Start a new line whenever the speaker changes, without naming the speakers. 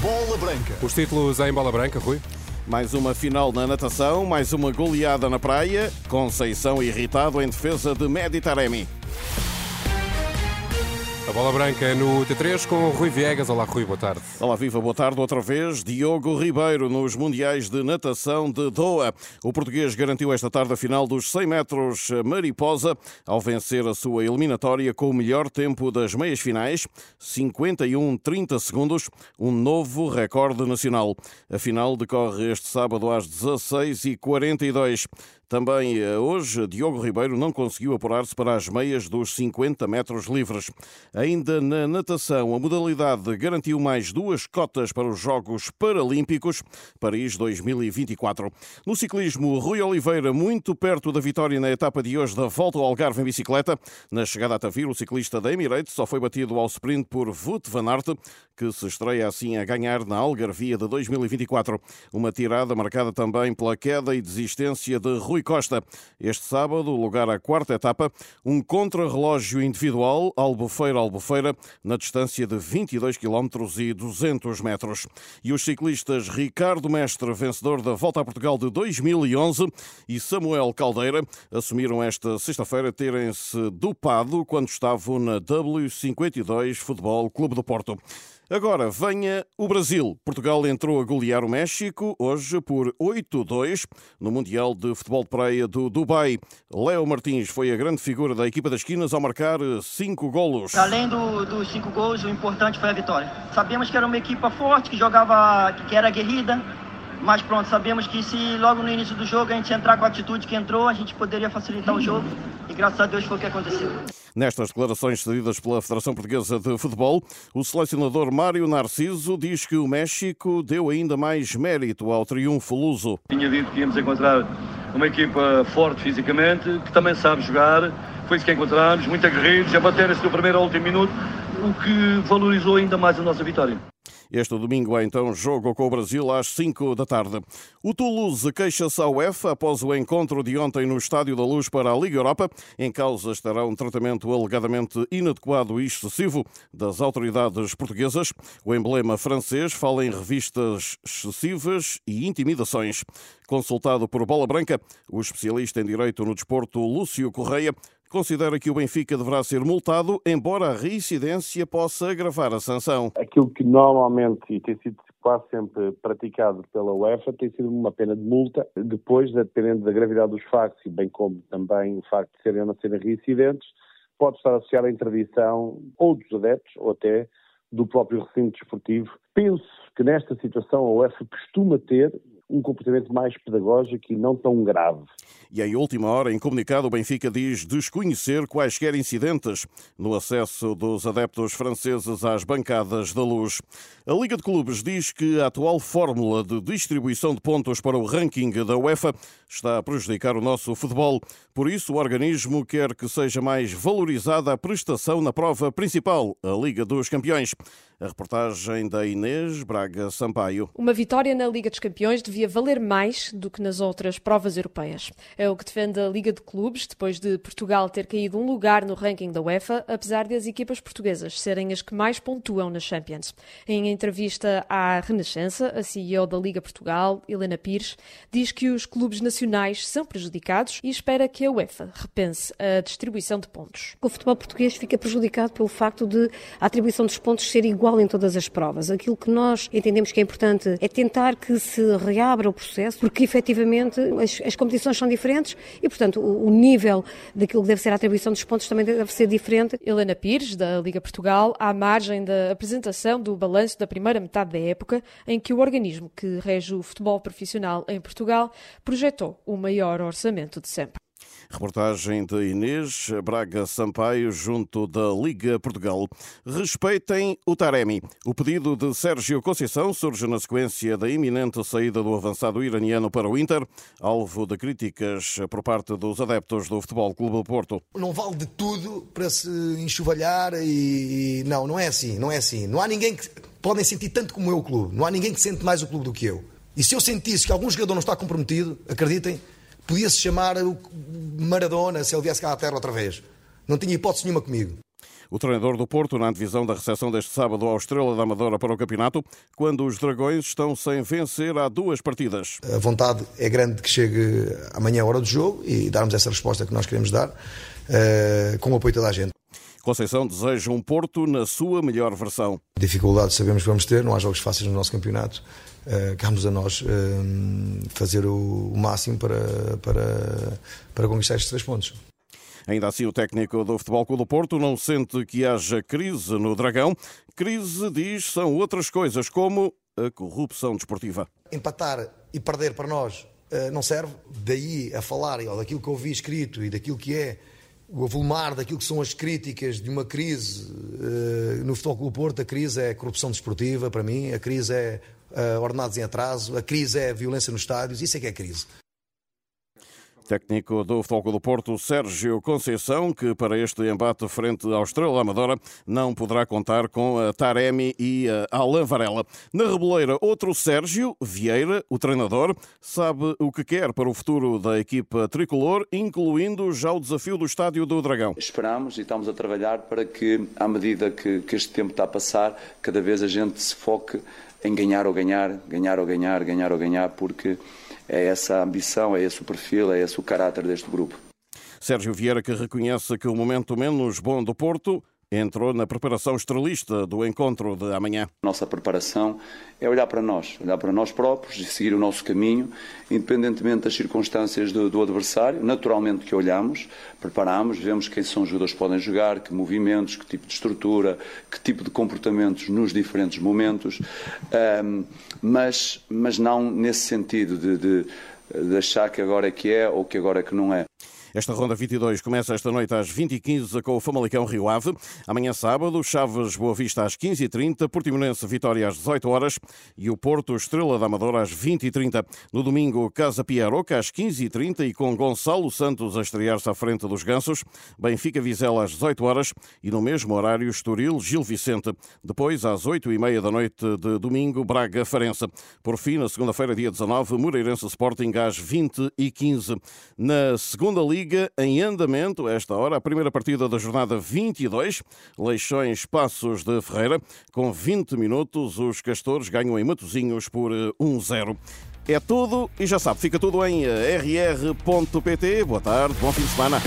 Bola Branca.
Os títulos em bola branca, Rui?
Mais uma final na natação, mais uma goleada na praia. Conceição irritado em defesa de Medi Taremi.
A bola branca no T3 com Rui Viegas. Olá, Rui, boa tarde.
Olá, viva, boa tarde outra vez. Diogo Ribeiro nos Mundiais de Natação de Doha. O português garantiu esta tarde a final dos 100 metros mariposa ao vencer a sua eliminatória com o melhor tempo das meias finais, 51-30 segundos, um novo recorde nacional. A final decorre este sábado às 16h42. Também eh, hoje, Diogo Ribeiro não conseguiu apurar-se para as meias dos 50 metros livres. Ainda na natação, a modalidade garantiu mais duas cotas para os Jogos Paralímpicos Paris 2024. No ciclismo, Rui Oliveira, muito perto da vitória na etapa de hoje da Volta ao Algarve em bicicleta. Na chegada a Tavir, o ciclista da Emirates só foi batido ao sprint por Wout van Aert, que se estreia assim a ganhar na Algarvia de 2024. Uma tirada marcada também pela queda e desistência de Rui Rui Costa. Este sábado, lugar à quarta etapa, um contrarrelógio individual Albufeira-Albufeira, na distância de 22 km e 200 metros. E os ciclistas Ricardo Mestre, vencedor da Volta a Portugal de 2011, e Samuel Caldeira assumiram esta sexta-feira terem-se dopado quando estavam na W52 Futebol Clube do Porto. Agora venha o Brasil. Portugal entrou a golear o México hoje por 8-2 no Mundial de Futebol de Praia do Dubai. Léo Martins foi a grande figura da equipa das esquinas ao marcar cinco golos.
Além do, dos cinco gols, o importante foi a vitória. Sabíamos que era uma equipa forte, que jogava, que era aguerrida, mas pronto, sabemos que se logo no início do jogo a gente entrar com a atitude que entrou, a gente poderia facilitar o jogo e graças a Deus foi o que aconteceu.
Nestas declarações cedidas pela Federação Portuguesa de Futebol, o selecionador Mário Narciso diz que o México deu ainda mais mérito ao triunfo luso.
Tinha dito que íamos encontrar uma equipa forte fisicamente, que também sabe jogar, foi isso que encontramos, muito aguerridos, a bater-se do primeiro ao último minuto, o que valorizou ainda mais a nossa vitória.
Este domingo é então jogo com o Brasil às 5 da tarde. O Toulouse queixa-se ao UEFA após o encontro de ontem no Estádio da Luz para a Liga Europa. Em causa estará um tratamento alegadamente inadequado e excessivo das autoridades portuguesas. O emblema francês fala em revistas excessivas e intimidações. Consultado por Bola Branca, o especialista em direito no desporto Lúcio Correia considera que o Benfica deverá ser multado, embora a reincidência possa agravar a sanção.
Aquilo que normalmente, tem sido quase sempre praticado pela UEFA, tem sido uma pena de multa, depois, dependendo da gravidade dos factos, e bem como também o facto de serem ou não serem reincidentes, pode estar associada à interdição ou dos adeptos, ou até do próprio recinto desportivo. Penso que nesta situação a UEFA costuma ter, um comportamento mais pedagógico e não tão grave.
E em última hora, em comunicado, o Benfica diz desconhecer quaisquer incidentes no acesso dos adeptos franceses às bancadas da luz. A Liga de Clubes diz que a atual fórmula de distribuição de pontos para o ranking da UEFA está a prejudicar o nosso futebol. Por isso, o organismo quer que seja mais valorizada a prestação na prova principal, a Liga dos Campeões. A reportagem da Inês Braga Sampaio.
Uma vitória na Liga dos Campeões devia valer mais do que nas outras provas europeias. É o que defende a Liga de Clubes, depois de Portugal ter caído um lugar no ranking da UEFA, apesar de as equipas portuguesas serem as que mais pontuam nas Champions. Em entrevista à Renascença, a CEO da Liga Portugal, Helena Pires, diz que os clubes nacionais são prejudicados e espera que a UEFA repense a distribuição de pontos.
O futebol português fica prejudicado pelo facto de a atribuição dos pontos ser igual igual em todas as provas. Aquilo que nós entendemos que é importante é tentar que se reabra o processo, porque efetivamente as, as competições são diferentes e, portanto, o, o, nível daquilo que deve ser a atribuição dos pontos também deve ser diferente.
Helena Pires, da Liga Portugal, à margem da apresentação do balanço da primeira metade da época, em que o organismo que rege o futebol profissional em Portugal projetou o maior orçamento de sempre.
Reportagem de Inês Braga Sampaio, junto da Liga Portugal. Respeitem o Taremi. O pedido de Sérgio Conceição surge na sequência da iminente saída do avançado iraniano para o Inter, alvo de críticas por parte dos adeptos do Futebol Clube do Porto.
Não vale de tudo para se enxovalhar e. Não, não é assim, não é assim. Não há ninguém que. Podem sentir tanto como eu o clube. Não há ninguém que sente mais o clube do que eu. E se eu sentisse que algum jogador não está comprometido, acreditem, Podia-se chamar o Maradona se ele viesse cá à Terra outra vez. Não tinha hipótese nenhuma comigo.
O treinador do Porto na divisão da recepção deste sábado ao Estrela da Amadora para o campeonato, quando os Dragões estão sem vencer há duas partidas.
A vontade é grande que chegue amanhã a hora do jogo e darmos essa resposta que nós queremos dar, uh, com o apoio de toda a gente.
Conceição deseja um Porto na sua melhor versão.
Dificuldades sabemos que vamos ter, não há jogos fáceis no nosso campeonato. Uh, Cabemos a nós uh, fazer o, o, máximo para, para, para conquistar estes três pontos.
Ainda assim, o técnico do Futebol Clube do Porto não sente que haja crise no Dragão. Crise, diz, são outras coisas, como a corrupção desportiva.
Empatar e perder para nós uh, não serve. Daí a falar ó, daquilo que eu vi escrito e daquilo que é o avolumar daquilo que são as críticas de uma crise uh, no Futebol Clube Porto, a crise é a corrupção desportiva, para mim, a crise é uh, ordenados em atraso, a crise é a violência nos estádios, isso é que é crise.
Técnico do Futebol do Porto, Sérgio Conceição, que para este embate frente ao Estrela Amadora não poderá contar com a Taremi e a Alain Varela. Na Reboleira, outro Sérgio Vieira, o treinador, sabe o que quer para o futuro da equipa tricolor, incluindo já o desafio do Estádio do Dragão.
Esperamos e estamos a trabalhar para que, à medida que, que este tempo está a passar, cada vez a gente se foque em ganhar ou ganhar, ganhar ou ganhar, ganhar ou ganhar, porque é essa a ambição, é esse o perfil, é esse o caráter deste grupo.
Sérgio Vieira que reconhece que o momento menos bom do Porto entrou na preparação estrelista do encontro de amanhã.
Nossa preparação é olhar para nós, olhar para nós próprios e seguir o nosso caminho, independentemente das circunstâncias do, do adversário. Naturalmente que olhamos, preparamos, vemos quem são os jogadores que podem jogar, que movimentos, que tipo de estrutura, que tipo de comportamentos nos diferentes momentos, um, mas, mas não nesse sentido de, de, de achar que agora é que é ou que agora é que não é.
Esta ronda 22 começa esta noite às 20h15 com o Famalicão Rio Ave. Amanhã sábado, Chaves Boa Vista às 15h30, Portimonense Vitória às 18 horas e o Porto Estrela da Amadora às 20h30. No domingo, Casa Piaroca às 15h30 e com Gonçalo Santos a estrear-se à frente dos Gansos. Benfica Vizela às 18 horas e no mesmo horário Estoril Gil Vicente. Depois, às 8h30 da noite de domingo, Braga Farense. Por fim, na segunda-feira, dia 19, Moreirense Sporting às 20h15. Na segunda liga, Liga em andamento, esta hora, a primeira partida da jornada 22, Leixões Passos de Ferreira. Com 20 minutos, os castores ganham em Matozinhos por 1-0. Eh, é tudo e já sabe, fica tudo em eh, rr.pt. Boa tarde, bom fim de semana.